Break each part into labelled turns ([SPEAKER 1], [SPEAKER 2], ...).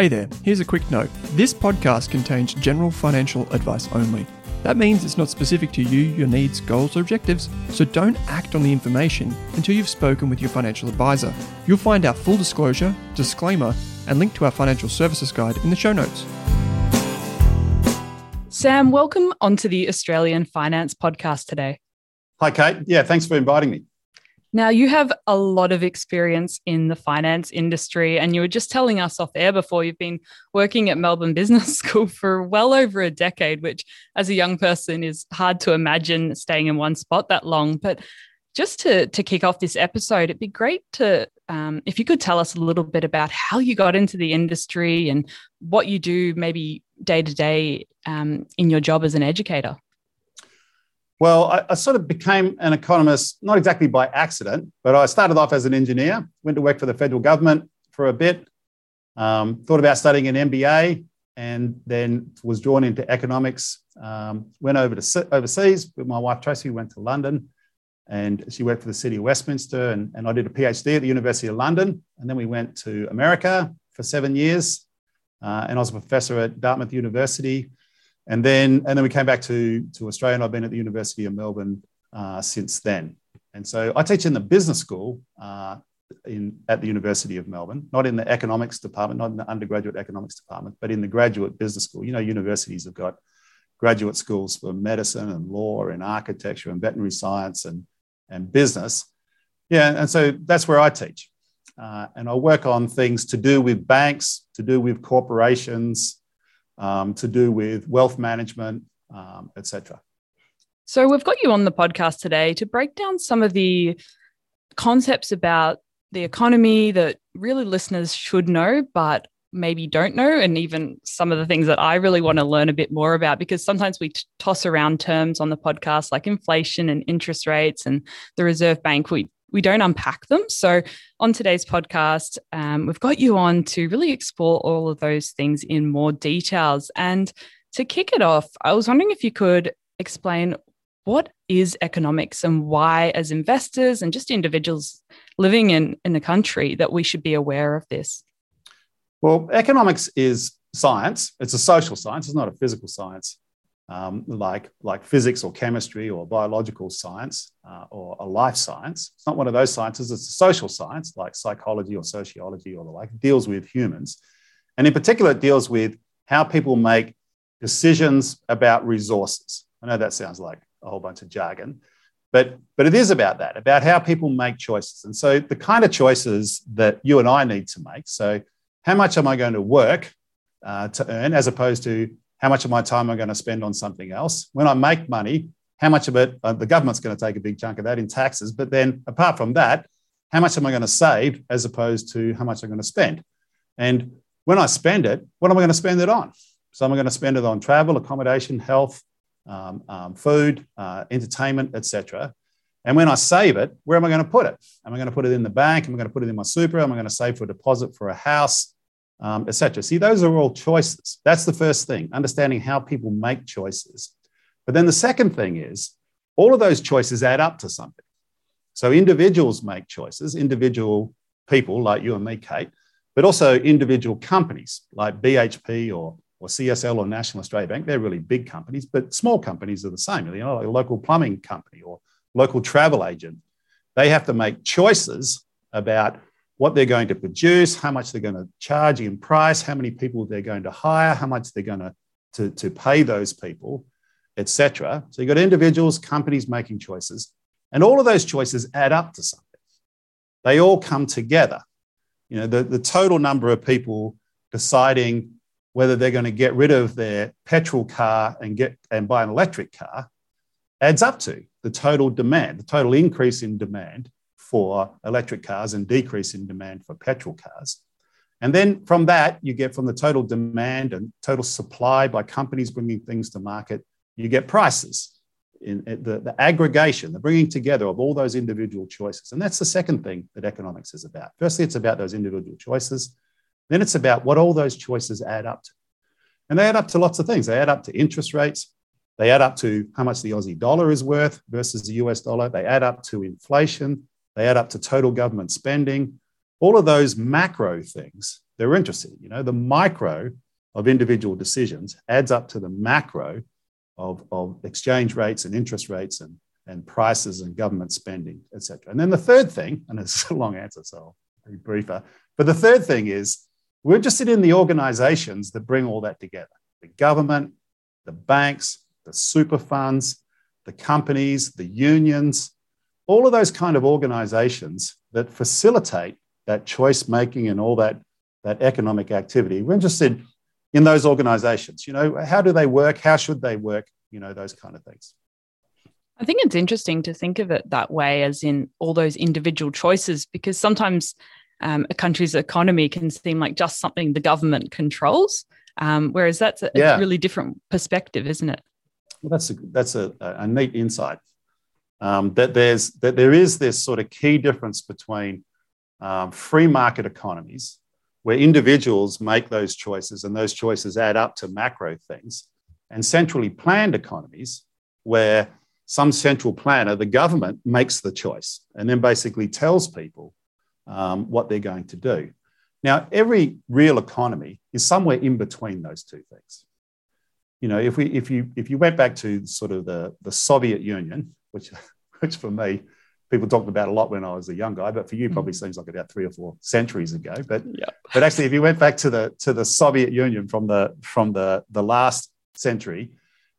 [SPEAKER 1] Hey there, here's a quick note. This podcast contains general financial advice only. That means it's not specific to you, your needs, goals, or objectives, so don't act on the information until you've spoken with your financial advisor. You'll find our full disclosure, disclaimer, and link to our financial services guide in the show notes.
[SPEAKER 2] Sam, welcome onto the Australian Finance Podcast today.
[SPEAKER 3] Hi, Kate. Yeah, thanks for inviting me.
[SPEAKER 2] Now, you have a lot of experience in the finance industry, and you were just telling us off air before you've been working at Melbourne Business School for well over a decade, which, as a young person, is hard to imagine staying in one spot that long. But just to, to kick off this episode, it'd be great to, um, if you could tell us a little bit about how you got into the industry and what you do maybe day to day um, in your job as an educator.
[SPEAKER 3] Well, I, I, sort of became an economist, not exactly by accident, but I started off as an engineer, went to work for the federal government for a bit, um, thought about studying an MBA, and then was drawn into economics. Um, went over to overseas with my wife Tracy, went to London, and she worked for the City of Westminster, and, and I did a PhD at the University of London. And then we went to America for seven years, uh, and I was a professor at Dartmouth University and then, and then we came back to, to Australia, and I've been at the University of Melbourne uh, since then. And so I teach in the business school uh, in, at the University of Melbourne, not in the economics department, not in the undergraduate economics department, but in the graduate business school. You know, universities have got graduate schools for medicine and law and architecture and veterinary science and, and business. Yeah, and so that's where I teach. Uh, and I work on things to do with banks, to do with corporations, um, to do with wealth management, um, etc.
[SPEAKER 2] So we've got you on the podcast today to break down some of the concepts about the economy that really listeners should know, but maybe don't know, and even some of the things that I really want to learn a bit more about because sometimes we t- toss around terms on the podcast like inflation and interest rates and the Reserve Bank. We we don't unpack them. So, on today's podcast, um, we've got you on to really explore all of those things in more details. And to kick it off, I was wondering if you could explain what is economics and why, as investors and just individuals living in, in the country, that we should be aware of this.
[SPEAKER 3] Well, economics is science, it's a social science, it's not a physical science um, like, like physics or chemistry or biological science uh, or a life science. It's not one of those sciences, it's a social science like psychology or sociology or the like. It deals with humans. And in particular, it deals with how people make decisions about resources. I know that sounds like a whole bunch of jargon, but, but it is about that, about how people make choices. And so the kind of choices that you and I need to make. So, how much am I going to work uh, to earn as opposed to how much of my time am I going to spend on something else? When I make money, how much of it, uh, the government's going to take a big chunk of that in taxes. But then apart from that, how much am I going to save as opposed to how much I'm going to spend? And when I spend it, what am I going to spend it on? So am I going to spend it on travel, accommodation, health, um, um, food, uh, entertainment, etc. And when I save it, where am I going to put it? Am I going to put it in the bank? Am I going to put it in my super? Am I going to save for a deposit for a house? Um, etc. See, those are all choices. That's the first thing, understanding how people make choices. But then the second thing is all of those choices add up to something. So individuals make choices, individual people like you and me, Kate, but also individual companies like BHP or, or CSL or National Australia Bank. They're really big companies, but small companies are the same. You know, like a local plumbing company or local travel agent. They have to make choices about what they're going to produce, how much they're going to charge in price, how many people they're going to hire, how much they're going to, to, to pay those people, etc. So you've got individuals, companies making choices, and all of those choices add up to something. They all come together. You know, the, the total number of people deciding whether they're going to get rid of their petrol car and get and buy an electric car adds up to the total demand, the total increase in demand for electric cars and decrease in demand for petrol cars. And then from that, you get from the total demand and total supply by companies bringing things to market, you get prices. In, the, the aggregation, the bringing together of all those individual choices. And that's the second thing that economics is about. Firstly, it's about those individual choices. Then it's about what all those choices add up to. And they add up to lots of things. They add up to interest rates. They add up to how much the Aussie dollar is worth versus the US dollar. They add up to inflation. They add up to total government spending. all of those macro things they're interested in. You know, the micro of individual decisions adds up to the macro of, of exchange rates and interest rates and, and prices and government spending, etc. And then the third thing, and it's a long answer, so I'll be briefer, but the third thing is we're interested in the organizations that bring all that together the government, the banks, the super funds, the companies, the unions, all of those kind of organizations that facilitate that choice making and all that, that economic activity. We're interested in those organizations. You know, how do they work? How should they work? You know, those kind of things.
[SPEAKER 2] I think it's interesting to think of it that way, as in all those individual choices, because sometimes um, a country's economy can seem like just something the government controls, um, whereas that's a, yeah. really different perspective, isn't it?
[SPEAKER 3] Well, that's a, that's a, a neat insight. Um, that there's that there is this sort of key difference between um, free market economies where individuals make those choices and those choices add up to macro things, and centrally planned economies where some central planner, the government, makes the choice and then basically tells people um, what they're going to do. Now, every real economy is somewhere in between those two things. You know, if we if you if you went back to sort of the, the Soviet Union, which which for me people talked about a lot when I was a young guy, but for you, mm. probably seems like about three or four centuries ago. But yeah. but actually, if you went back to the to the Soviet Union from the from the the last century,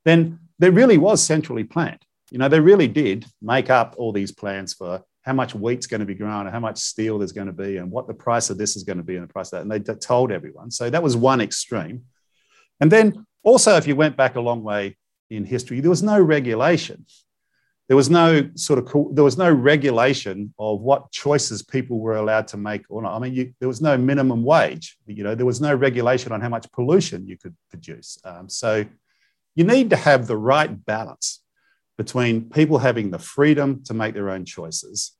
[SPEAKER 3] then there really was centrally planned. You know, they really did make up all these plans for how much wheat's going to be grown and how much steel there's going to be and what the price of this is going to be and the price of that. And they told everyone. So that was one extreme. And then also, if you went back a long way in history, there was no regulation there was no sort of there was no regulation of what choices people were allowed to make or not. I mean, you, there was no minimum wage. You know, there was no regulation on how much pollution you could produce. Um, so you need to have the right balance between people having the freedom to make their own choices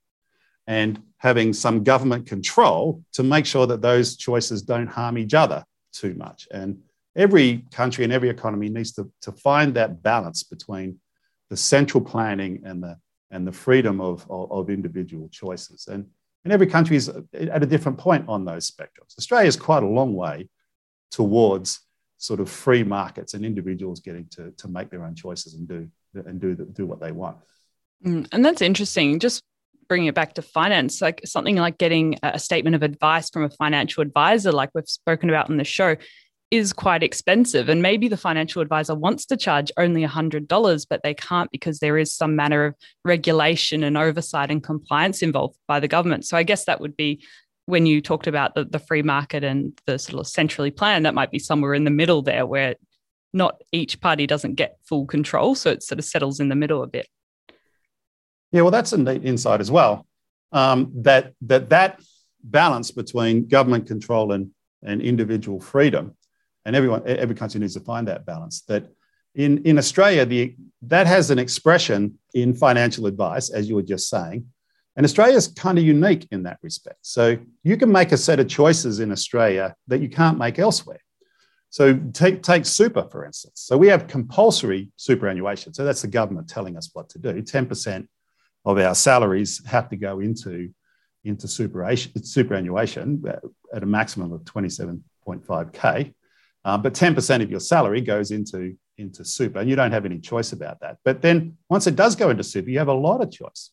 [SPEAKER 3] and having some government control to make sure that those choices don't harm each other too much. And every country and every economy needs to, to find that balance between the central planning and the and the freedom of, of, of individual choices. And, and every country is at a different point on those spectrums. Australia is quite a long way towards sort of free markets and individuals getting to, to make their own choices and do and do, do what they want.
[SPEAKER 2] Mm, and that's interesting. Just bringing it back to finance, like something like getting a statement of advice from a financial advisor, like we've spoken about in the show, is quite expensive. And maybe the financial advisor wants to charge only $100, but they can't because there is some manner of regulation and oversight and compliance involved by the government. So I guess that would be when you talked about the, the free market and the sort of centrally planned, that might be somewhere in the middle there where not each party doesn't get full control. So it sort of settles in the middle a bit.
[SPEAKER 3] Yeah, well, that's a neat insight as well. Um, that that that balance between government control and, and individual freedom and everyone every country needs to find that balance that in, in australia the, that has an expression in financial advice as you were just saying and australia is kind of unique in that respect. So you can make a set of choices in australia that you can't make elsewhere. So take, take super for instance. So we have compulsory superannuation. So that's the government telling us what to do. 10% of our salaries have to go into into superannuation uh, at a maximum of 27.5k uh, but 10% of your salary goes into, into super, and you don't have any choice about that. But then once it does go into super, you have a lot of choice.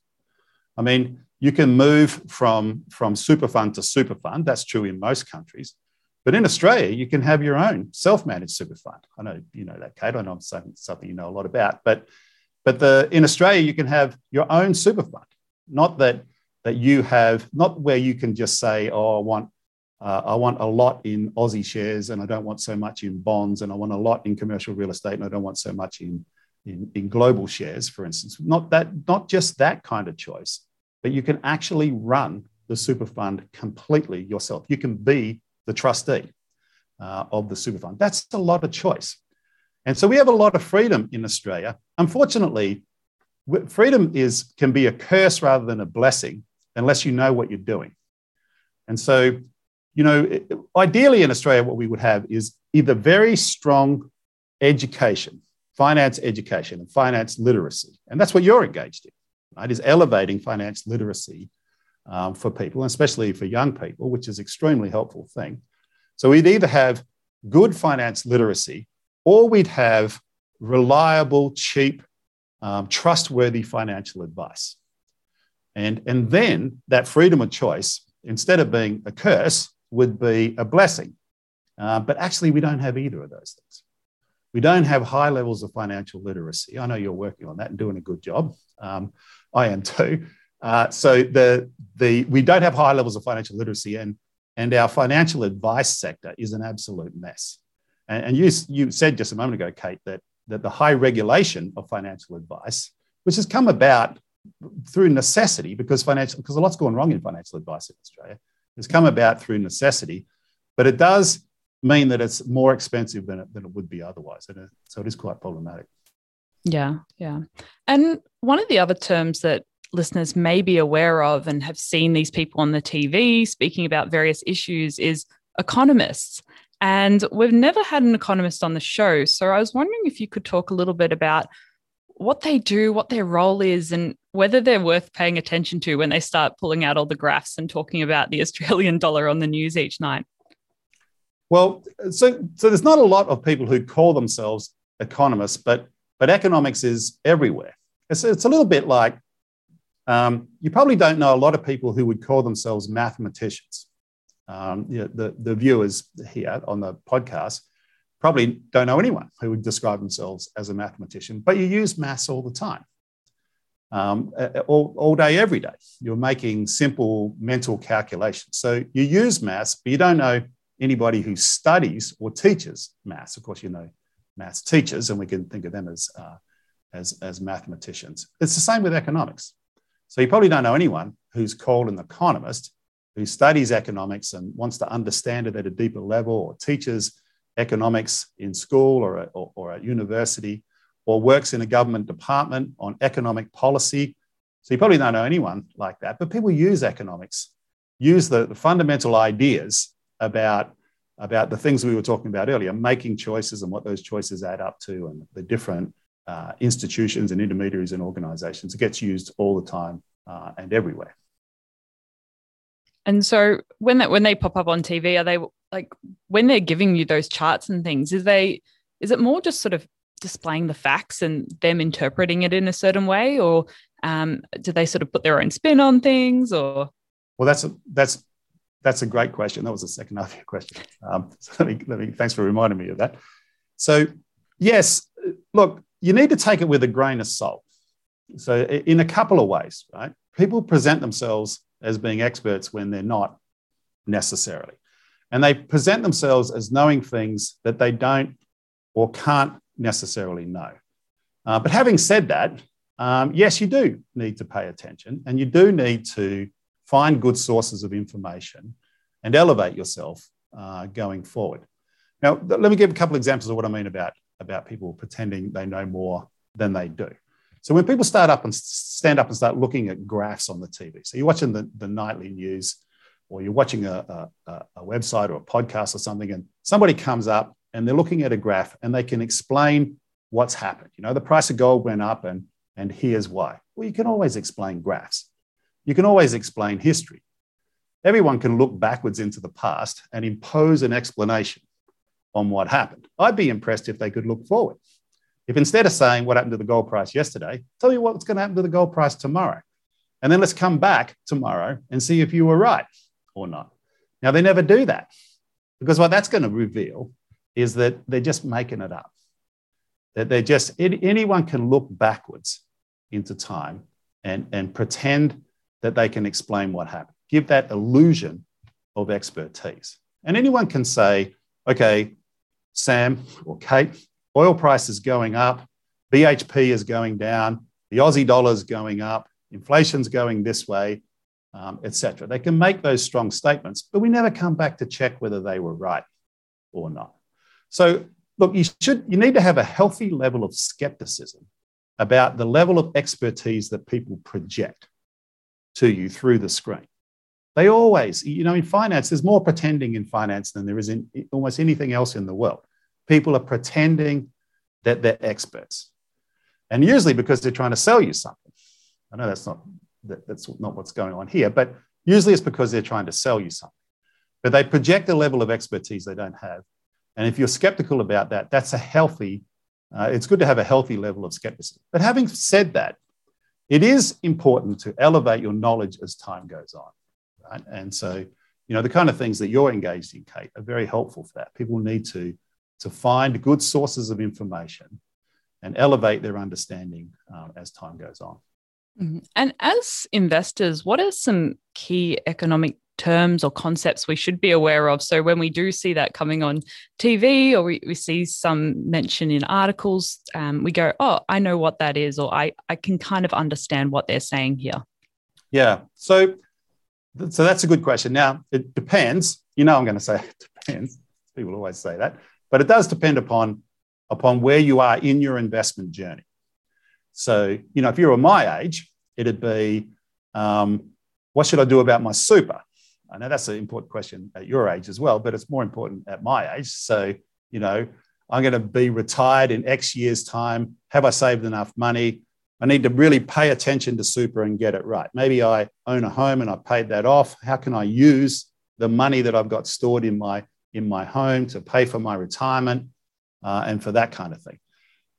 [SPEAKER 3] I mean, you can move from, from super fund to super fund. That's true in most countries. But in Australia, you can have your own self-managed super fund. I know you know that, Kate. I know it's something you know a lot about. But but the in Australia, you can have your own super fund. Not that that you have, not where you can just say, oh, I want uh, I want a lot in Aussie shares and I don't want so much in bonds, and I want a lot in commercial real estate and I don't want so much in, in, in global shares, for instance. Not that, not just that kind of choice, but you can actually run the super fund completely yourself. You can be the trustee uh, of the super fund. That's a lot of choice. And so we have a lot of freedom in Australia. Unfortunately, freedom is can be a curse rather than a blessing unless you know what you're doing. And so you know, ideally in Australia, what we would have is either very strong education, finance education, and finance literacy. And that's what you're engaged in, right? Is elevating finance literacy um, for people, especially for young people, which is extremely helpful thing. So we'd either have good finance literacy or we'd have reliable, cheap, um, trustworthy financial advice. And, and then that freedom of choice, instead of being a curse, would be a blessing. Uh, but actually, we don't have either of those things. We don't have high levels of financial literacy. I know you're working on that and doing a good job. Um, I am too. Uh, so the, the, we don't have high levels of financial literacy, and, and our financial advice sector is an absolute mess. And, and you, you said just a moment ago, Kate, that, that the high regulation of financial advice, which has come about through necessity, because financial because a lot's gone wrong in financial advice in Australia, has come about through necessity, but it does mean that it's more expensive than it, than it would be otherwise. And so it is quite problematic.
[SPEAKER 2] Yeah, yeah. And one of the other terms that listeners may be aware of and have seen these people on the TV speaking about various issues is economists. And we've never had an economist on the show. So I was wondering if you could talk a little bit about what they do, what their role is, and whether they're worth paying attention to when they start pulling out all the graphs and talking about the Australian dollar on the news each night.
[SPEAKER 3] Well, so, so there's not a lot of people who call themselves economists, but, but economics is everywhere. It's, it's a little bit like um, you probably don't know a lot of people who would call themselves mathematicians. Um, you know, the, the viewers here on the podcast probably don't know anyone who would describe themselves as a mathematician, but you use maths all the time. Um, all, all day, every day. You're making simple mental calculations. So you use maths, but you don't know anybody who studies or teaches maths. Of course, you know maths teachers, and we can think of them as, uh, as, as mathematicians. It's the same with economics. So you probably don't know anyone who's called an economist who studies economics and wants to understand it at a deeper level or teaches economics in school or, or, or at university or works in a government department on economic policy. So you probably don't know anyone like that, but people use economics, use the, the fundamental ideas about, about the things we were talking about earlier, making choices and what those choices add up to, and the different uh, institutions and intermediaries and organizations. It gets used all the time uh, and everywhere.
[SPEAKER 2] And so when that when they pop up on TV, are they like when they're giving you those charts and things, is they is it more just sort of displaying the facts and them interpreting it in a certain way, or um, do they sort of put their own spin on things? Or
[SPEAKER 3] well, that's a, that's that's a great question. That was the second half of your question. Um, so let me, let me, thanks for reminding me of that. So, yes, look, you need to take it with a grain of salt. So, in a couple of ways, right? People present themselves as being experts when they're not necessarily. And they present themselves as knowing things that they don't or can't necessarily know. Uh, but having said that, um, yes, you do need to pay attention and you do need to find good sources of information, and elevate yourself uh, going forward. Now, let me give a couple of examples of what I mean about, about people pretending they know more than they do. So when people start up and stand up and start looking at graphs on the TV, so you're watching the, the nightly news or you're watching a, a, a website or a podcast or something, and somebody comes up and they're looking at a graph and they can explain what's happened. You know, the price of gold went up and, and here's why. Well, you can always explain graphs. You can always explain history. Everyone can look backwards into the past and impose an explanation on what happened. I'd be impressed if they could look forward. If instead of saying what happened to the gold price yesterday, tell me what's going to happen to the gold price tomorrow. And then let's come back tomorrow and see if you were right or not. Now, they never do that because what that's going to reveal is that they're just making it up. That they're just, anyone can look backwards into time and, and pretend that they can explain what happened. Give that illusion of expertise. And anyone can say, okay, Sam or Kate, oil price is going up, BHP is going down, the Aussie dollar is going up, inflation's going this way, um, etc. They can make those strong statements, but we never come back to check whether they were right or not. So, look, you should you need to have a healthy level of skepticism about the level of expertise that people project to you through the screen. They always, you know, in finance, there's more pretending in finance than there is in almost anything else in the world. People are pretending that they're experts. And usually because they're trying to sell you something. I know that's not that, that's not what's going on here, but Usually it's because they're trying to sell you something, but they project a level of expertise they don't have. And if you're skeptical about that, that's a healthy, uh, it's good to have a healthy level of skepticism. But having said that, it is important to elevate your knowledge as time goes on. Right? And so, you know, the kind of things that you're engaged in, Kate, are very helpful for that. People need to, to find good sources of information and elevate their understanding um, as time goes on.
[SPEAKER 2] Mm-hmm. And as investors, what are some key economic terms or concepts we should be aware of? So when we do see that coming on TV or we, we see some mention in articles, um, we go, oh, I know what that is, or I, I can kind of understand what they're saying here.
[SPEAKER 3] Yeah. So, so that's a good question. Now, it depends. You know, I'm going to say it depends. People always say that, but it does depend upon upon where you are in your investment journey. So, you know, if you were my age, it'd be, um, what should I do about my super? I know that's an important question at your age as well, but it's more important at my age. So, you know, I'm going to be retired in X years' time. Have I saved enough money? I need to really pay attention to super and get it right. Maybe I own a home and I paid that off. How can I use the money that I've got stored in my in my home to pay for my retirement uh, and for that kind of thing?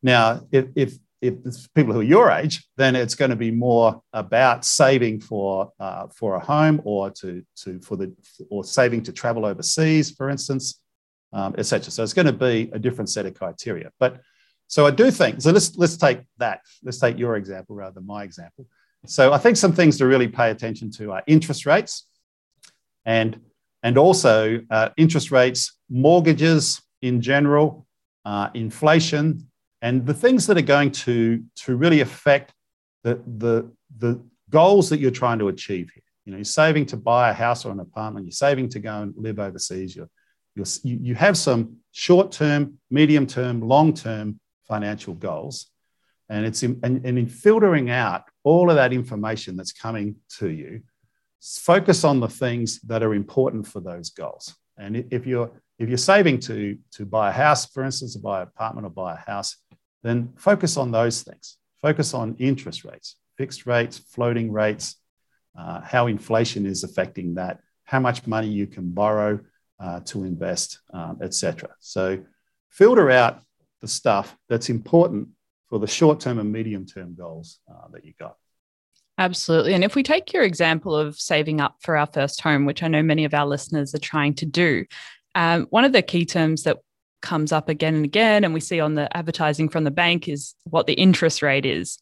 [SPEAKER 3] Now, if, if if it's people who are your age, then it's going to be more about saving for uh, for a home or to to for the or saving to travel overseas, for instance, um, etc. So it's going to be a different set of criteria. But so I do think so. Let's let's take that. Let's take your example rather than my example. So I think some things to really pay attention to are interest rates, and and also uh, interest rates, mortgages in general, uh, inflation, and the things that are going to, to really affect the, the, the goals that you're trying to achieve here. You know, you're saving to buy a house or an apartment, you're saving to go and live overseas, you're, you're, you have some short term, medium term, long term financial goals. And, it's in, and, and in filtering out all of that information that's coming to you, focus on the things that are important for those goals. And if you're if you're saving to, to buy a house, for instance, to buy an apartment or buy a house, then focus on those things. Focus on interest rates, fixed rates, floating rates, uh, how inflation is affecting that, how much money you can borrow uh, to invest, um, etc. So filter out the stuff that's important for the short term and medium term goals uh, that you got.
[SPEAKER 2] Absolutely. And if we take your example of saving up for our first home, which I know many of our listeners are trying to do, um, one of the key terms that comes up again and again, and we see on the advertising from the bank is what the interest rate is.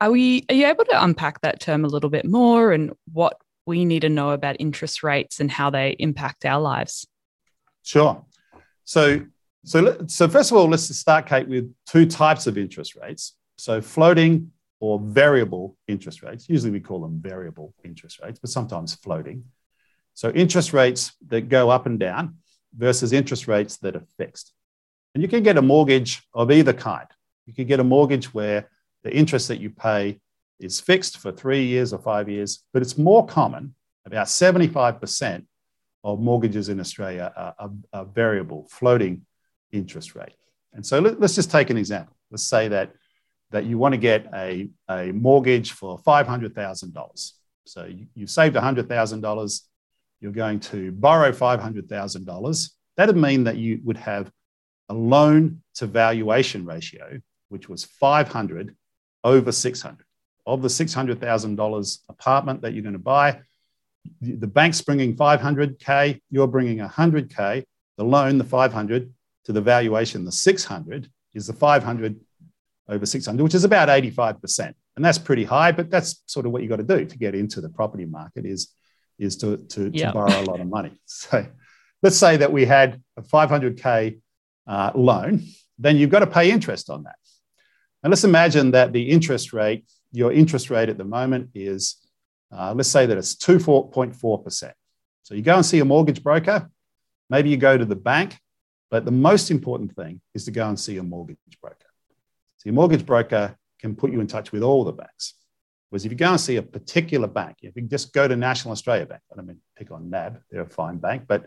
[SPEAKER 2] Are we are you able to unpack that term a little bit more and what we need to know about interest rates and how they impact our lives?
[SPEAKER 3] Sure. So so so first of all, let's start, Kate, with two types of interest rates. So floating or variable interest rates. Usually we call them variable interest rates, but sometimes floating. So interest rates that go up and down versus interest rates that are fixed. And you can get a mortgage of either kind. You can get a mortgage where the interest that you pay is fixed for three years or five years, but it's more common. About 75% of mortgages in Australia are, are, are variable, floating interest rate. And so let, us just take an example. Let's say that, that you want to get a, a mortgage for $500,000. So you, you saved $100,000, you're going to borrow $500,000. That'd mean that you would have a loan to valuation ratio, which was 500 over 600. Of the $600,000 apartment that you're going to buy, the bank's bringing 500K, you're bringing 100K. The loan, the 500, to the valuation, the 600, is the 500 over 600, which is about 85%. And that's pretty high, but that's sort of what you got to do to get into the property market is, is to, to, to borrow a lot of money. So let's say that we had a 500K uh, loan, then you've got to pay interest on that. And let's imagine that the interest rate, your interest rate at the moment is, uh, let's say that it's 2.4%. So you go and see a mortgage broker, maybe you go to the bank, but the most important thing is to go and see a mortgage broker. So your mortgage broker can put you in touch with all the banks. Whereas if you go and see a particular bank, if you just go to National Australia Bank, I don't mean pick on NAB, they're a fine bank, but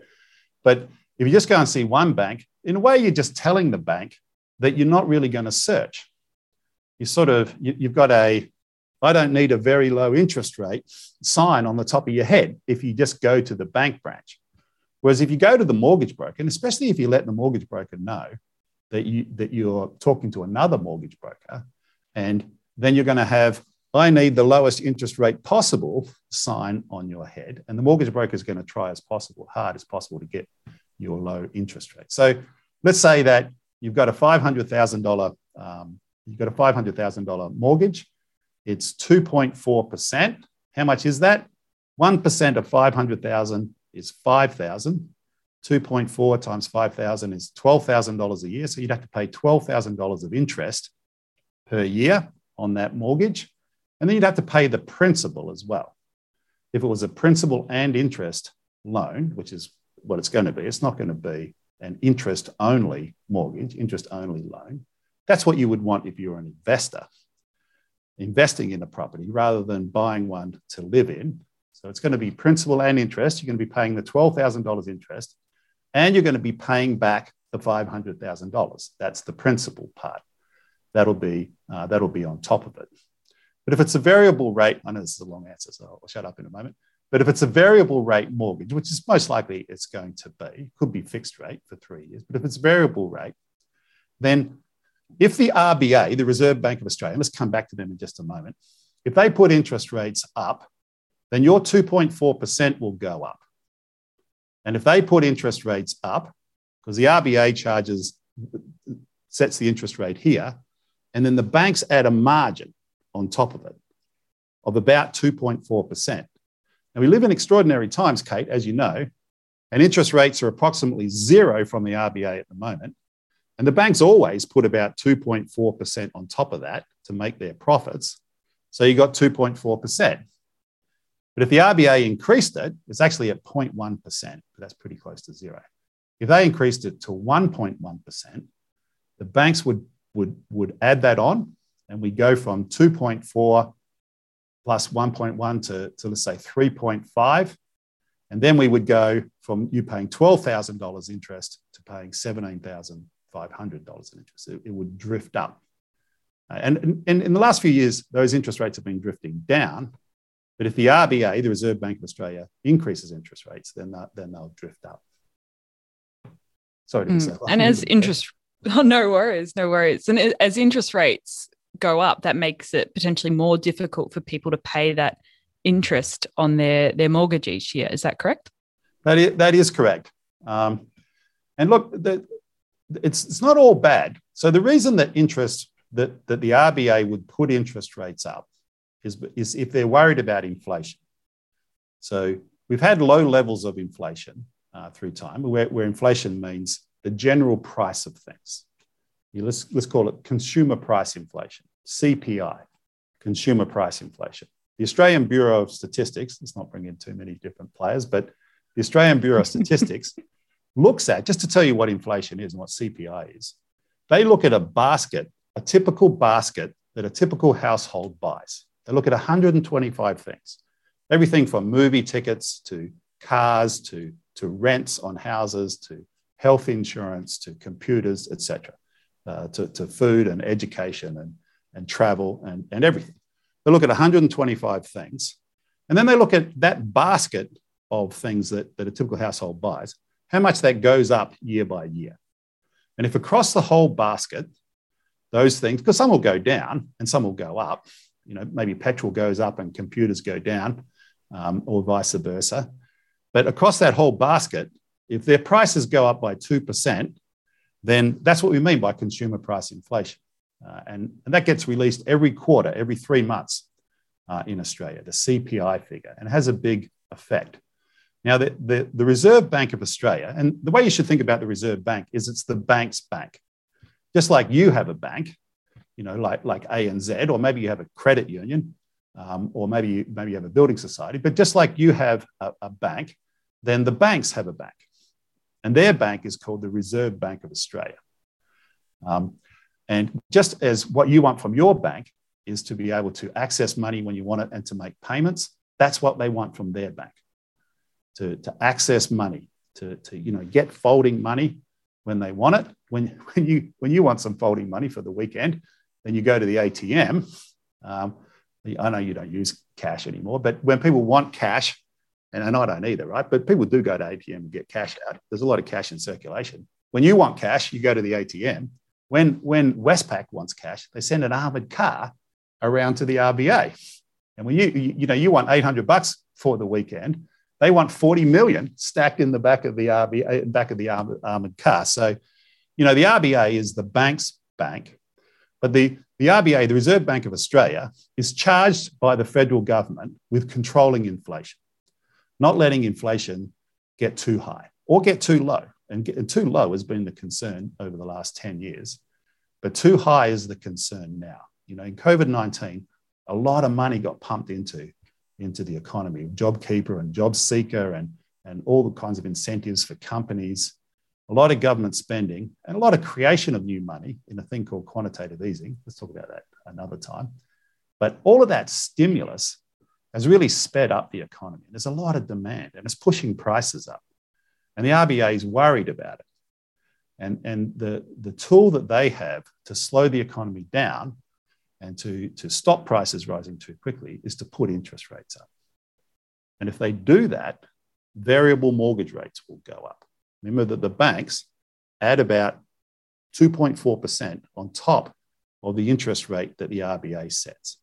[SPEAKER 3] but if you just go and see one bank, in a way, you're just telling the bank that you're not really going to search. You sort of, you, have got a, I don't need a very low interest rate sign on the top of your head if you just go to the bank branch. Whereas if you go to the mortgage broker, and especially if you let the mortgage broker know that you that you're talking to another mortgage broker, and then you're going to have I need the lowest interest rate possible sign on your head, and the mortgage broker is going to try as possible, hard as possible, to get your low interest rate. So let's say that you've got a five hundred thousand dollar um, you've got a five hundred thousand dollar mortgage. It's two point four percent. How much is that? One percent of five hundred thousand is 5,000. 2.4 times 5,000 is $12,000 a year. So you'd have to pay $12,000 of interest per year on that mortgage. And then you'd have to pay the principal as well. If it was a principal and interest loan, which is what it's going to be, it's not going to be an interest only mortgage, interest only loan. That's what you would want if you're an investor investing in a property rather than buying one to live in. So it's going to be principal and interest. You're going to be paying the $12,000 interest and you're going to be paying back the $500,000. That's the principal part. That'll be, uh, that'll be on top of it. But if it's a variable rate, I know this is a long answer, so I'll shut up in a moment. But if it's a variable rate mortgage, which is most likely it's going to be, could be fixed rate for three years, but if it's variable rate, then if the RBA, the Reserve Bank of Australia, let's come back to them in just a moment, if they put interest rates up then your 2.4% will go up. And if they put interest rates up, because the RBA charges, sets the interest rate here, and then the banks add a margin on top of it of about 2.4%. Now, we live in extraordinary times, Kate, as you know, and interest rates are approximately zero from the RBA at the moment. And the banks always put about 2.4% on top of that to make their profits. So you got 2.4%. But if the RBA increased it, it's actually at 0.1%, but that's pretty close to zero. If they increased it to 1.1%, the banks would, would, would add that on, and we go from 2.4 plus 1.1 to, to let's say 3.5. And then we would go from you paying $12,000 interest to paying $17,500 in interest. It, it, would drift up. And, and in the last few years, those interest rates have been drifting down but if the RBA, the Reserve Bank of Australia, increases interest rates, then, that, then they'll drift up.
[SPEAKER 2] Sorry to mm. And as interest, oh, no worries, no worries. And as interest rates go up, that makes it potentially more difficult for people to pay that interest on their, their mortgage each year. Is that correct?
[SPEAKER 3] That is, that is correct. Um, and look, the, it's, it's not all bad. So the reason that interest, that, that the RBA would put interest rates up is, is if they're worried about inflation. So we've had low levels of inflation uh, through time, where, where inflation means the general price of things. Yeah, let's, let's call it consumer price inflation, CPI, consumer price inflation. The Australian Bureau of Statistics, let's not bring in too many different players, but the Australian Bureau of Statistics looks at, just to tell you what inflation is and what CPI is, they look at a basket, a typical basket that a typical household buys. They look at 125 things, everything from movie tickets to cars to, to rents on houses to health insurance to computers, etc., uh, to, to food and education and, and travel and, and everything. They look at 125 things. And then they look at that basket of things that, that a typical household buys, how much that goes up year by year. And if across the whole basket, those things, because some will go down and some will go up, you know, maybe petrol goes up and computers go down, um, or vice versa. But across that whole basket, if their prices go up by 2%, then that's what we mean by consumer price inflation. Uh, and, and that gets released every quarter, every three months uh, in Australia, the CPI figure, and has a big effect. Now, the, the, the Reserve Bank of Australia, and the way you should think about the Reserve Bank is it's the bank's bank. Just like you have a bank, you know, like, like ANZ, or maybe you have a credit union, um, or maybe you, maybe you have a building society. But just like you have a, a bank, then the banks have a bank. And their bank is called the Reserve Bank of Australia. Um, and just as what you want from your bank is to be able to access money when you want it and to make payments, that's what they want from their bank to, to access money, to, to you know, get folding money when they want it. When, when, you, when you want some folding money for the weekend, then you go to the ATM. Um, I know you don't use cash anymore, but when people want cash, and, and I don't either, right? But people do go to ATM and get cash out. There's a lot of cash in circulation. When you want cash, you go to the ATM. When, when Westpac wants cash, they send an armored car around to the RBA. And when you, you, know, you want 800 bucks for the weekend, they want 40 million stacked in the back of the RBA, back of the armored, armored car. So, you know, the RBA is the bank's bank, but the, the RBA, the Reserve Bank of Australia, is charged by the federal government with controlling inflation, not letting inflation get too high or get too low. And, get, and too low has been the concern over the last 10 years, but too high is the concern now. You know, in COVID 19, a lot of money got pumped into, into the economy, JobKeeper and JobSeeker and, and all the kinds of incentives for companies, a lot of government spending, and a lot of creation of new money in a thing called quantitative easing. Let's talk about that another time. But all of that stimulus has really sped up the economy. And there's a lot of demand and it's pushing prices up. And the RBA is worried about it. And, and the, the tool that they have to slow the economy down and to, to stop prices rising too quickly is to put interest rates up. And if they do that, variable mortgage rates will go up. Remember that the banks add about 2.4% on top of the interest rate that the RBA sets.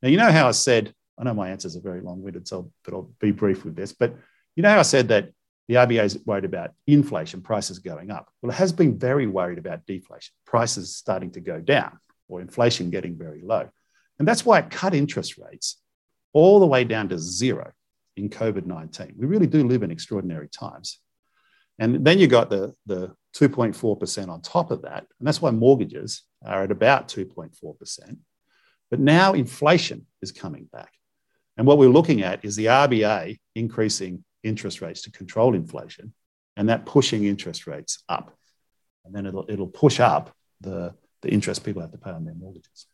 [SPEAKER 3] Now, you know how I said, I know my answers are very long winded, so, but I'll be brief with this. But you know how I said that the RBA is worried about inflation, prices going up? Well, it has been very worried about deflation, prices starting to go down or inflation getting very low. And that's why it cut interest rates all the way down to zero in COVID 19. We really do live in extraordinary times. And then you got the, the 2.4% on top of that. And that's why mortgages are at about 2.4%. But now inflation is coming back. And what we're looking at is the RBA increasing interest rates to control inflation and that pushing interest rates up. And then it'll, it'll push up the, the interest people have to pay on their mortgages.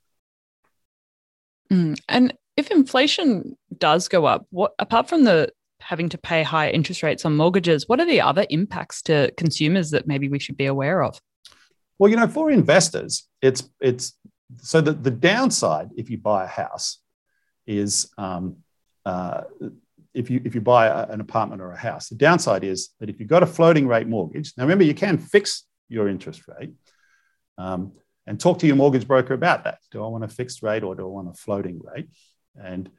[SPEAKER 2] Mm. And if inflation does go up, what apart from the having to pay higher interest rates on mortgages, what are the other impacts to consumers that maybe we should be aware of?
[SPEAKER 3] Well, you know, for investors, it's it's so that the downside if you buy a house is um, uh, if you if you buy a, an apartment or a house, the downside is that if you've got a floating rate mortgage, now remember you can fix your interest rate. Um, and talk to your mortgage broker about that. Do I want a fixed rate or do I want a floating rate? And,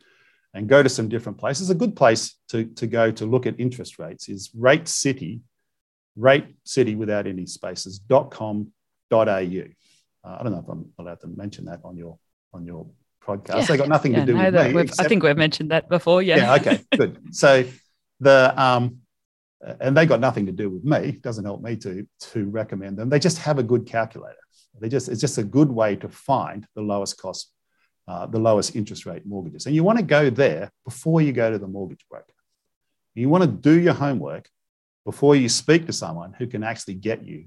[SPEAKER 3] and go to some different places. A good place to, to go to look at interest rates is Rate City, Rate City without any spaces, .com.au. Uh, I don't know if I'm allowed to mention that on your on your podcast. Yeah, they got nothing yeah, to do no, with me.
[SPEAKER 2] Except, I think we've mentioned that before. Yeah.
[SPEAKER 3] Yeah. Okay. good. So the um, and they got nothing to do with me. It doesn't help me to to recommend them. They just have a good calculator. They just, it's just a good way to find the lowest cost, uh, the lowest interest rate mortgages. And you want to go there before you go to the mortgage broker. You want to do your homework before you speak to someone who can actually get you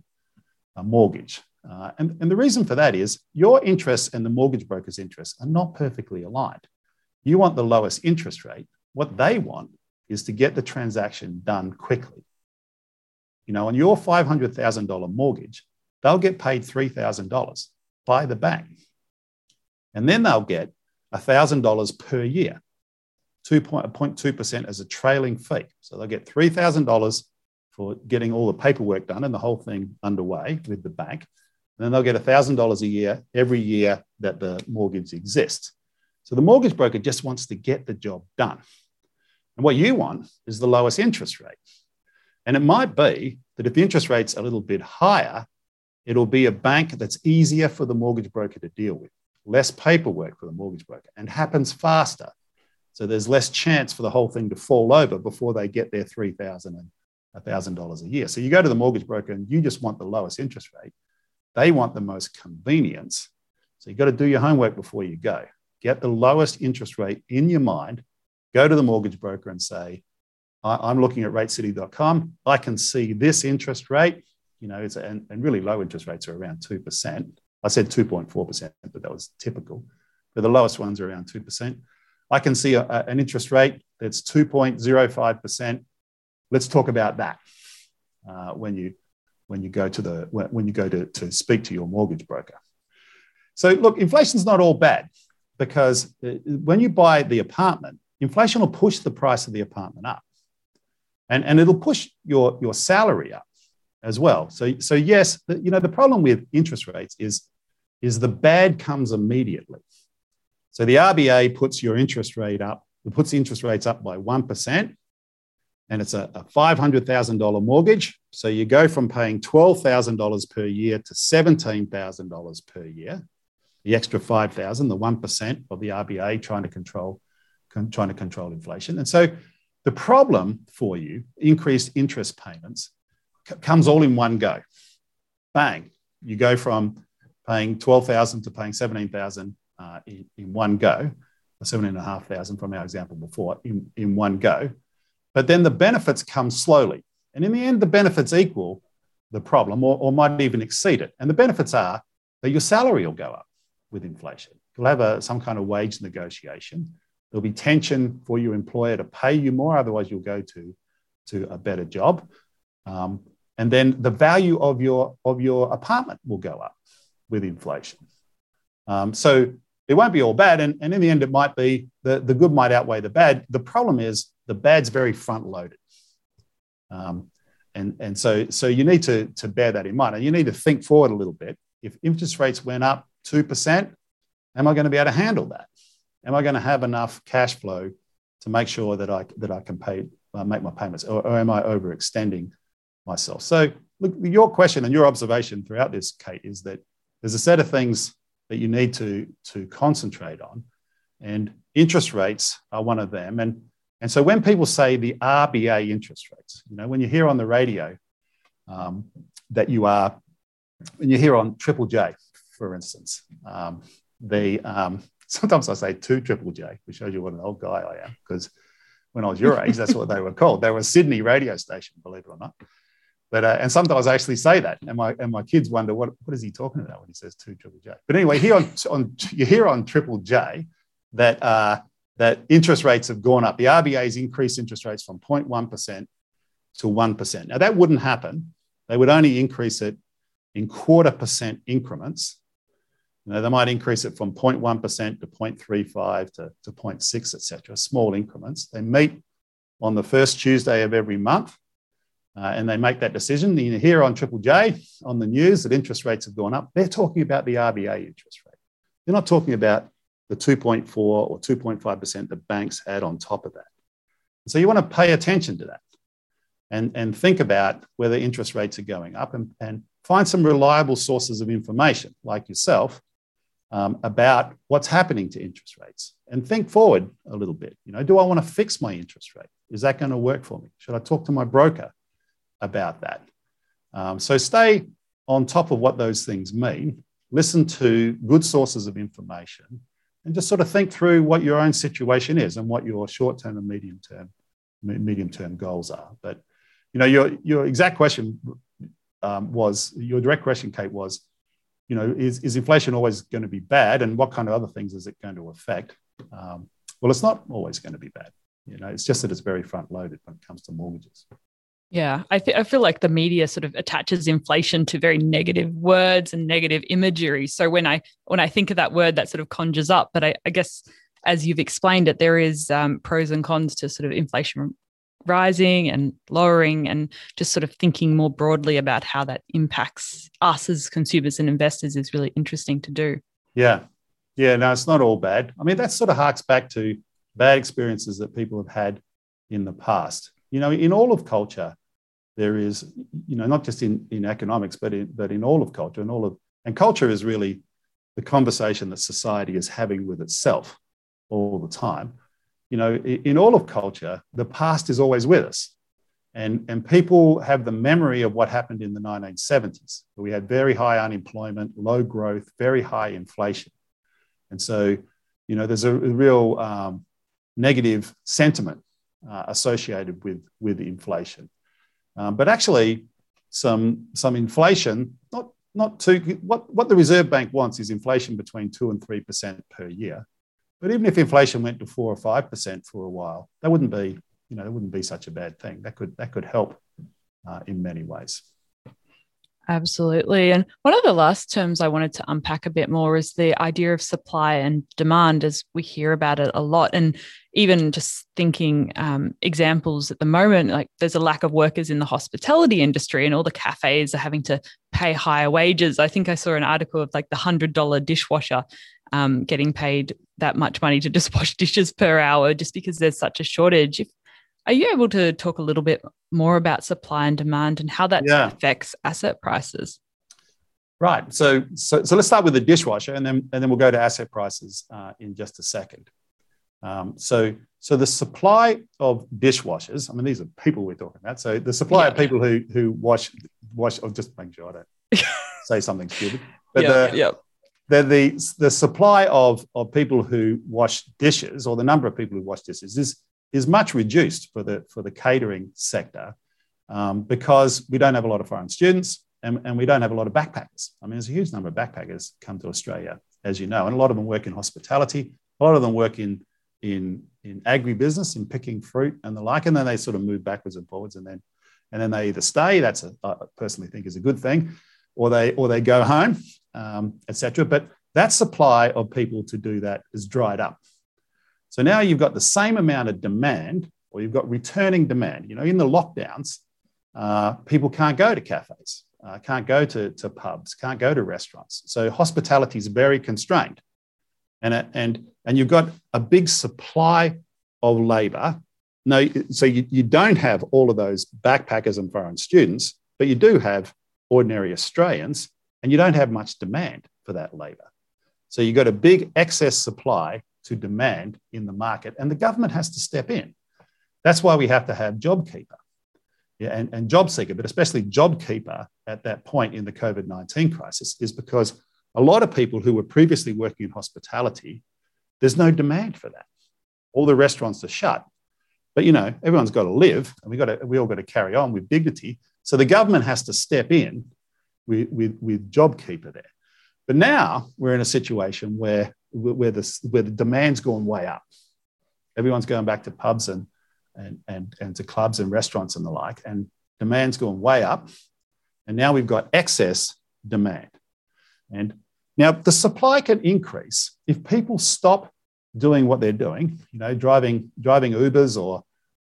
[SPEAKER 3] a mortgage. Uh, and, and the reason for that is your interests and the mortgage broker's interests are not perfectly aligned. You want the lowest interest rate. What they want is to get the transaction done quickly. You know, on your $500,000 mortgage, they'll get paid $3,000 by the bank. And then they'll get $1,000 per year, 2.2% as a trailing fee. So they'll get $3,000 for getting all the paperwork done and the whole thing underway with the bank. And then they'll get $1,000 a year every year that the mortgage exists. So the mortgage broker just wants to get the job done. And what you want is the lowest interest rate. And it might be that if the interest rate's a little bit higher, It'll be a bank that's easier for the mortgage broker to deal with, less paperwork for the mortgage broker, and happens faster. So there's less chance for the whole thing to fall over before they get their 3,000 and $1,000 a year. So you go to the mortgage broker and you just want the lowest interest rate. They want the most convenience. So you've got to do your homework before you go. Get the lowest interest rate in your mind. Go to the mortgage broker and say, I'm looking at ratecity.com. I can see this interest rate you know, it's, and, and really low interest rates are around 2%. I said 2.4%, but that was typical. But the lowest ones are around 2%. I can see a, an interest rate that's 2.05%. Let's talk about that uh, when you when you go to the when you go to, to speak to your mortgage broker. So look, inflation's not all bad, because uh, when you buy the apartment, inflation will push the price of the apartment up. And, and it'll push your, your salary up as well. So, so yes, the, you know, the problem with interest rates is, is the bad comes immediately. So the RBA puts your interest rate up, it puts interest rates up by 1%, and it's a, a $500,000 mortgage. So you go from paying $12,000 per year to $17,000 per year. The extra 5,000, the 1% of the RBA trying to control con- trying to control inflation. And so the problem for you, increased interest payments, c- comes all in one go. Bang, you go from paying 12,000 to paying 17,000 uh, in, in one go, or 7,500 from our example before, in, in one go. But then the benefits come slowly. And in the end, the benefits equal the problem or, or might even exceed it. And the benefits are that your salary will go up with inflation. You'll have a, some kind of wage negotiation. There'll be tension for your employer to pay you more, otherwise, you'll go to, to a better job. Um, and then the value of your, of your apartment will go up with inflation. Um, so it won't be all bad. And, and in the end, it might be the, the good might outweigh the bad. The problem is the bad's very front loaded. Um, and, and so, so you need to, to bear that in mind. And you need to think forward a little bit. If interest rates went up 2%, am I going to be able to handle that? Am I going to have enough cash flow to make sure that I, that I can pay, uh, make my payments? Or, or am I overextending myself? So, look, your question and your observation throughout this, Kate, is that there's a set of things that you need to, to concentrate on. And interest rates are one of them. And, and so when people say the RBA interest rates, you know, when you hear on the radio um, that you are, when you hear on Triple J, for instance, um, the, um, sometimes I say two Triple J, which shows you what an old guy I am, because when I was your age, that's what they were called. They were a Sydney radio station, believe it or not. But uh, and sometimes I actually say that, and my and my kids wonder what what is he talking about when he says two Triple J. But anyway, here on on you hear on Triple J that uh, that interest rates have gone up. The RBA's increased interest rates from 0.1 percent to one percent. Now that wouldn't happen. They would only increase it in quarter percent increments you know, they might increase it from 0.1% to 0.35 to, to 0.6, etc. small increments. They meet on the first Tuesday of every month uh, and they make that decision. You hear on Triple J on the news that interest rates have gone up. They're talking about the RBA interest rate. They're not talking about the 2.4 or 2.5% the banks add on top of that. So you want to pay attention to that and, and think about whether interest rates are going up and, and find some reliable sources of information like yourself um, about what's happening to interest rates and think forward a little bit. You know, do I want to fix my interest rate? Is that going to work for me? Should I talk to my broker about that? Um, so stay on top of what those things mean. Listen to good sources of information and just sort of think through what your own situation is and what your short-term and medium-term medium-term goals are. But you know, your your exact question um, was your direct question, Kate, was you know, is, is inflation always going to be bad? And what kind of other things is it going to affect? Um, well, it's not always going to be bad. You know, it's just that it's very front loaded when it comes to mortgages.
[SPEAKER 2] Yeah, I, th- I feel like the media sort of attaches inflation to very negative words and negative imagery. So when I when I think of that word, that sort of conjures up. But I, I guess as you've explained it, there is um, pros and cons to sort of inflation rising and lowering and just sort of thinking more broadly about how that impacts us as consumers and investors is really interesting to do.
[SPEAKER 3] Yeah. Yeah, no, it's not all bad. I mean, that sort of harks back to bad experiences that people have had in the past. You know, in all of culture, there is, you know, not just in, in economics, but in, but in all of culture and all of, and culture is really the conversation that society is having with itself all the time you know, in all of culture, the past is always with us. And, and people have the memory of what happened in the 1970s. We had very high unemployment, low growth, very high inflation. And so, you know, there's a, real um, negative sentiment uh, associated with, with inflation. Um, but actually, some, some inflation, not, not too, what, what the Reserve Bank wants is inflation between 2 and 3% per year. But even if inflation went to four or five percent for a while, that wouldn't be, you know, that wouldn't be such a bad thing. That could that could help uh, in many ways.
[SPEAKER 2] Absolutely. And one of the last terms I wanted to unpack a bit more is the idea of supply and demand, as we hear about it a lot. And even just thinking um, examples at the moment, like there's a lack of workers in the hospitality industry, and all the cafes are having to pay higher wages. I think I saw an article of like the $100 dishwasher um, getting paid that much money to just wash dishes per hour just because there's such a shortage. If are you able to talk a little bit more about supply and demand and how that yeah. affects asset prices?
[SPEAKER 3] Right. So, so, so let's start with the dishwasher, and then and then we'll go to asset prices uh, in just a second. Um, so, so the supply of dishwashers. I mean, these are people we're talking about. So, the supply yeah. of people who who wash wash. I'll just make sure I don't say something stupid. But yeah, the, yeah. The, the the supply of of people who wash dishes, or the number of people who wash dishes, is is much reduced for the, for the catering sector um, because we don't have a lot of foreign students and, and we don't have a lot of backpackers. I mean, there's a huge number of backpackers come to Australia, as you know, and a lot of them work in hospitality, a lot of them work in, in, in agribusiness, in picking fruit and the like, and then they sort of move backwards and forwards and then, and then they either stay, that's a, I personally think is a good thing, or they, or they go home, um, etc. But that supply of people to do that is dried up. So now you've got the same amount of demand, or you've got returning demand. You know, in the lockdowns, uh, people can't go to cafes, uh, can't go to, to pubs, can't go to restaurants. So hospitality is very constrained. And, and, and you've got a big supply of labor. No, so you, you don't have all of those backpackers and foreign students, but you do have ordinary Australians, and you don't have much demand for that labor. So you've got a big excess supply to demand in the market, and the government has to step in. That's why we have to have JobKeeper yeah, and, and JobSeeker, but especially JobKeeper at that point in the COVID 19 crisis, is because a lot of people who were previously working in hospitality, there's no demand for that. All the restaurants are shut. But you know, everyone's got to live, and we got to, we all got to carry on with dignity. So the government has to step in with, with, with JobKeeper there. But now we're in a situation where where the, where the demand's gone way up. Everyone's going back to pubs and, and, and, and to clubs and restaurants and the like, and demand's gone way up. And now we've got excess demand. And now the supply can increase if people stop doing what they're doing, you know, driving, driving Ubers or,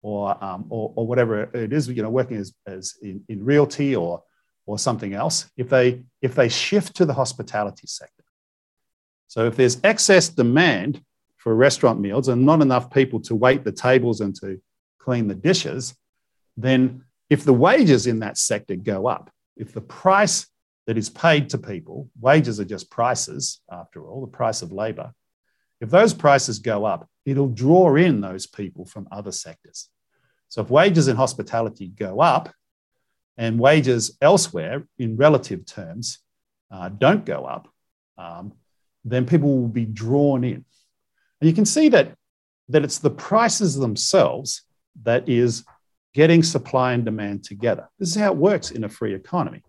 [SPEAKER 3] or, um, or, or, whatever it is, you know, working as, as in, in realty or, or something else, if they, if they shift to the hospitality sector so if there's excess demand for restaurant meals and not enough people to wait the tables and to clean the dishes, then if the wages in that sector go up, if the price that is paid to people, wages are just prices after all, the price of labor, if those prices go up, it'll draw in those people from other sectors. So if wages in hospitality go up and wages elsewhere in relative terms uh, don't go up, um, then people will be drawn in. And you can see that, that it's the prices themselves that is getting supply and demand together. This is how it works in a free economy.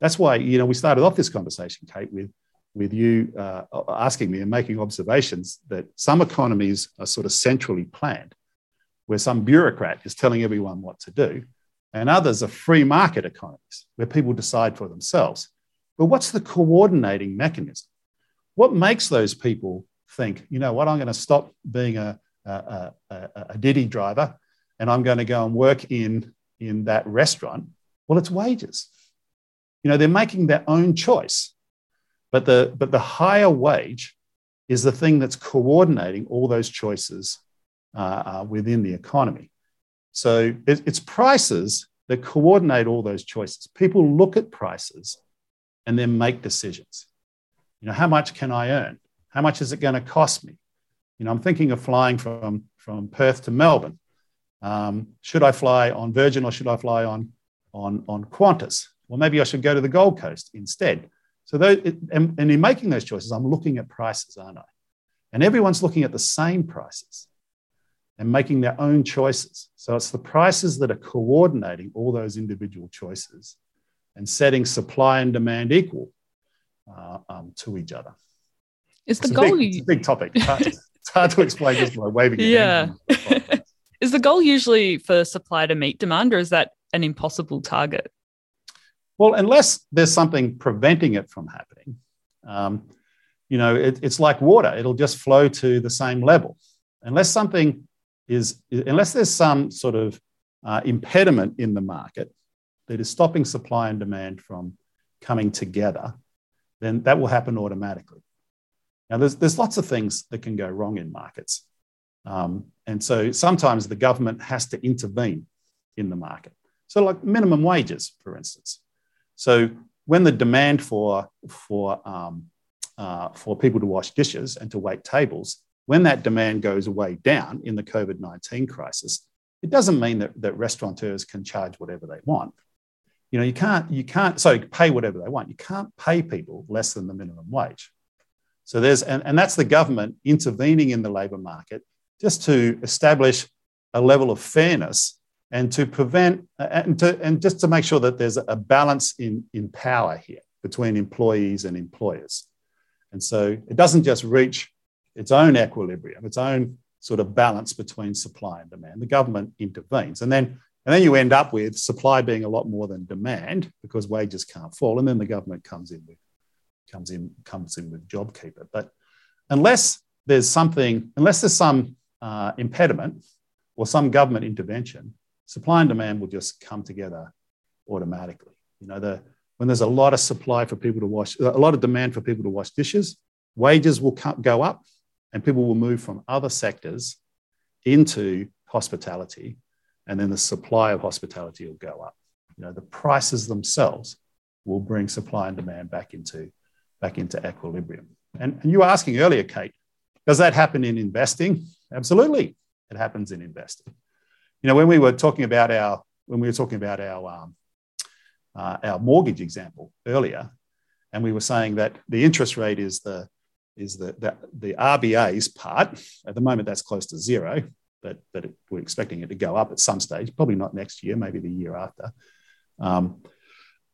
[SPEAKER 3] That's why, you know, we started off this conversation, Kate, with, with you uh, asking me and making observations that some economies are sort of centrally planned, where some bureaucrat is telling everyone what to do, and others are free market economies, where people decide for themselves. But what's the coordinating mechanism? What makes those people think, you know what, I'm going to stop being a, a, a, a Didi driver and I'm going to go and work in, in that restaurant? Well, it's wages. You know, they're making their own choice. But the, but the higher wage is the thing that's coordinating all those choices uh, uh, within the economy. So it, it's prices that coordinate all those choices. People look at prices and then make decisions. You know, how much can I earn? How much is it going to cost me? You know, I'm thinking of flying from, from Perth to Melbourne. Um, should I fly on Virgin or should I fly on, on, on Qantas? Well, maybe I should go to the Gold Coast instead. So, those, and, and in making those choices, I'm looking at prices, aren't I? And everyone's looking at the same prices and making their own choices. So it's the prices that are coordinating all those individual choices and setting supply and demand equal uh, um, to each other.
[SPEAKER 2] Is the goal?
[SPEAKER 3] Big, it's a big topic. It's hard, it's hard to explain just by waving.
[SPEAKER 2] yeah. is the goal usually for supply to meet demand, or is that an impossible target?
[SPEAKER 3] Well, unless there's something preventing it from happening, um, you know, it, it's like water; it'll just flow to the same level. Unless something is, unless there's some sort of uh, impediment in the market that is stopping supply and demand from coming together, then that will happen automatically. Now, there's, there's lots of things that can go wrong in markets. Um, and so sometimes the government has to intervene in the market. So, like minimum wages, for instance. So, when the demand for, for, um, uh, for people to wash dishes and to wait tables, when that demand goes way down in the COVID 19 crisis, it doesn't mean that, that restaurateurs can charge whatever they want. You know, you can't, you can't, so pay whatever they want. You can't pay people less than the minimum wage. So there's, and, and that's the government intervening in the labour market just to establish a level of fairness and to prevent, and, to, and just to make sure that there's a balance in, in power here between employees and employers. And so it doesn't just reach its own equilibrium, its own sort of balance between supply and demand. The government intervenes. And then, and then you end up with supply being a lot more than demand because wages can't fall. And then the government comes in with comes in comes in with JobKeeper. But unless there's something, unless there's some uh, impediment or some government intervention, supply and demand will just come together automatically. You know, the, when there's a lot of supply for people to wash, a lot of demand for people to wash dishes, wages will come, go up and people will move from other sectors into hospitality, and then the supply of hospitality will go up. You know, the prices themselves will bring supply and demand back into, back into equilibrium. And, and you were asking earlier, Kate, does that happen in investing? Absolutely, it happens in investing. You know, when we were talking about our when we were talking about our um, uh, our mortgage example earlier, and we were saying that the interest rate is the is the, the, the RBA's part. At the moment, that's close to zero, but, but it, we're expecting it to go up at some stage, probably not next year, maybe the year after. Um,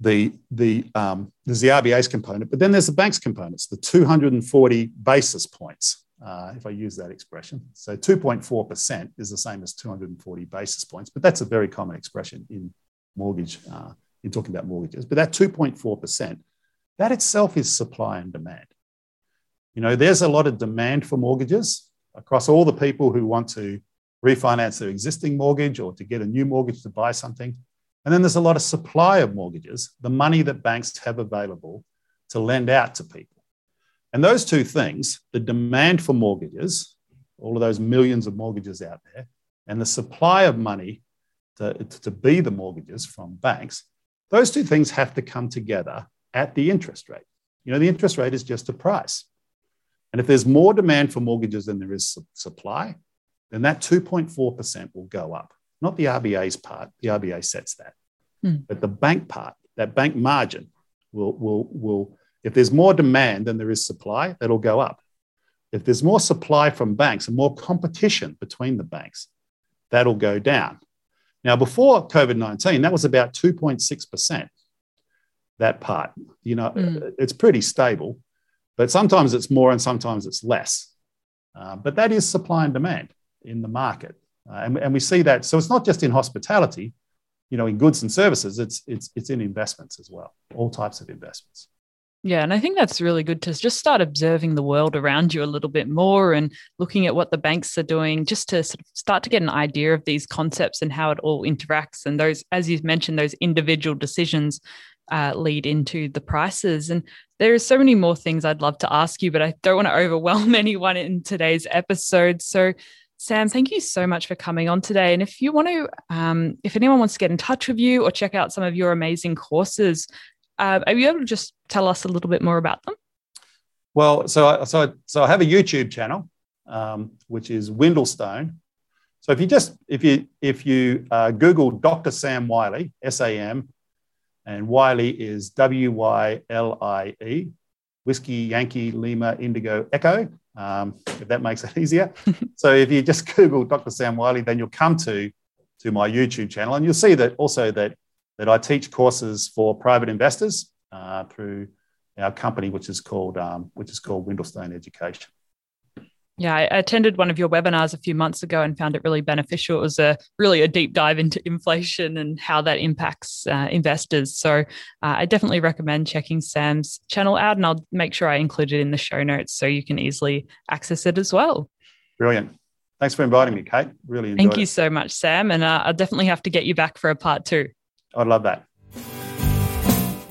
[SPEAKER 3] the, the, um, there's the RBA's component, but then there's the bank's components, the 240 basis points, uh, if I use that expression. So 2.4% is the same as 240 basis points, but that's a very common expression in mortgage, uh, in talking about mortgages. But that 2.4%, that itself is supply and demand. You know, there's a lot of demand for mortgages across all the people who want to refinance their existing mortgage or to get a new mortgage to buy something. And then there's a lot of supply of mortgages, the money that banks have available to lend out to people. And those two things, the demand for mortgages, all of those millions of mortgages out there, and the supply of money to, to be the mortgages from banks, those two things have to come together at the interest rate. You know, the interest rate is just a price. And if there's more demand for mortgages than there is supply, then that 2.4% will go up. Not the RBA's part, the RBA sets that. Mm. But the bank part, that bank margin, will, will, will, if there's more demand than there is supply, that'll go up. If there's more supply from banks and more competition between the banks, that'll go down. Now, before COVID 19, that was about 2.6%, that part. You know, mm. it's pretty stable. But sometimes it's more and sometimes it's less. Uh, but that is supply and demand in the market. Uh, and, and we see that. So it's not just in hospitality, you know, in goods and services, it's, it's, it's in investments as well, all types of investments.
[SPEAKER 2] Yeah, and I think that's really good to just start observing the world around you a little bit more and looking at what the banks are doing, just to sort of start to get an idea of these concepts and how it all interacts. And those, as you've mentioned, those individual decisions uh, lead into the prices. And there are so many more things I'd love to ask you, but I don't want to overwhelm anyone in today's episode. So, Sam, thank you so much for coming on today. And if you want to, um, if anyone wants to get in touch with you or check out some of your amazing courses, uh, are you able to just tell us a little bit more about them?
[SPEAKER 3] Well, so I, so I, so I have a YouTube channel, um, which is Windlestone. So if you just if you if you uh, Google Dr. Sam Wylie, S A M and Wylie is W Y L I E, Whiskey Yankee Lima Indigo Echo, um, if that makes it easier. so if you just Google Dr. Sam Wylie, then you'll come to, to my YouTube channel and you'll see that also that, that I teach courses for private investors uh, through our company, which is called, um, which is called Windlestone Education.
[SPEAKER 2] Yeah, I attended one of your webinars a few months ago and found it really beneficial. It was a really a deep dive into inflation and how that impacts uh, investors. So uh, I definitely recommend checking Sam's channel out, and I'll make sure I include it in the show notes so you can easily access it as well.
[SPEAKER 3] Brilliant. Thanks for inviting me, Kate. Really
[SPEAKER 2] Thank you
[SPEAKER 3] it.
[SPEAKER 2] so much, Sam. And uh, I'll definitely have to get you back for a part two.
[SPEAKER 3] I'd love that.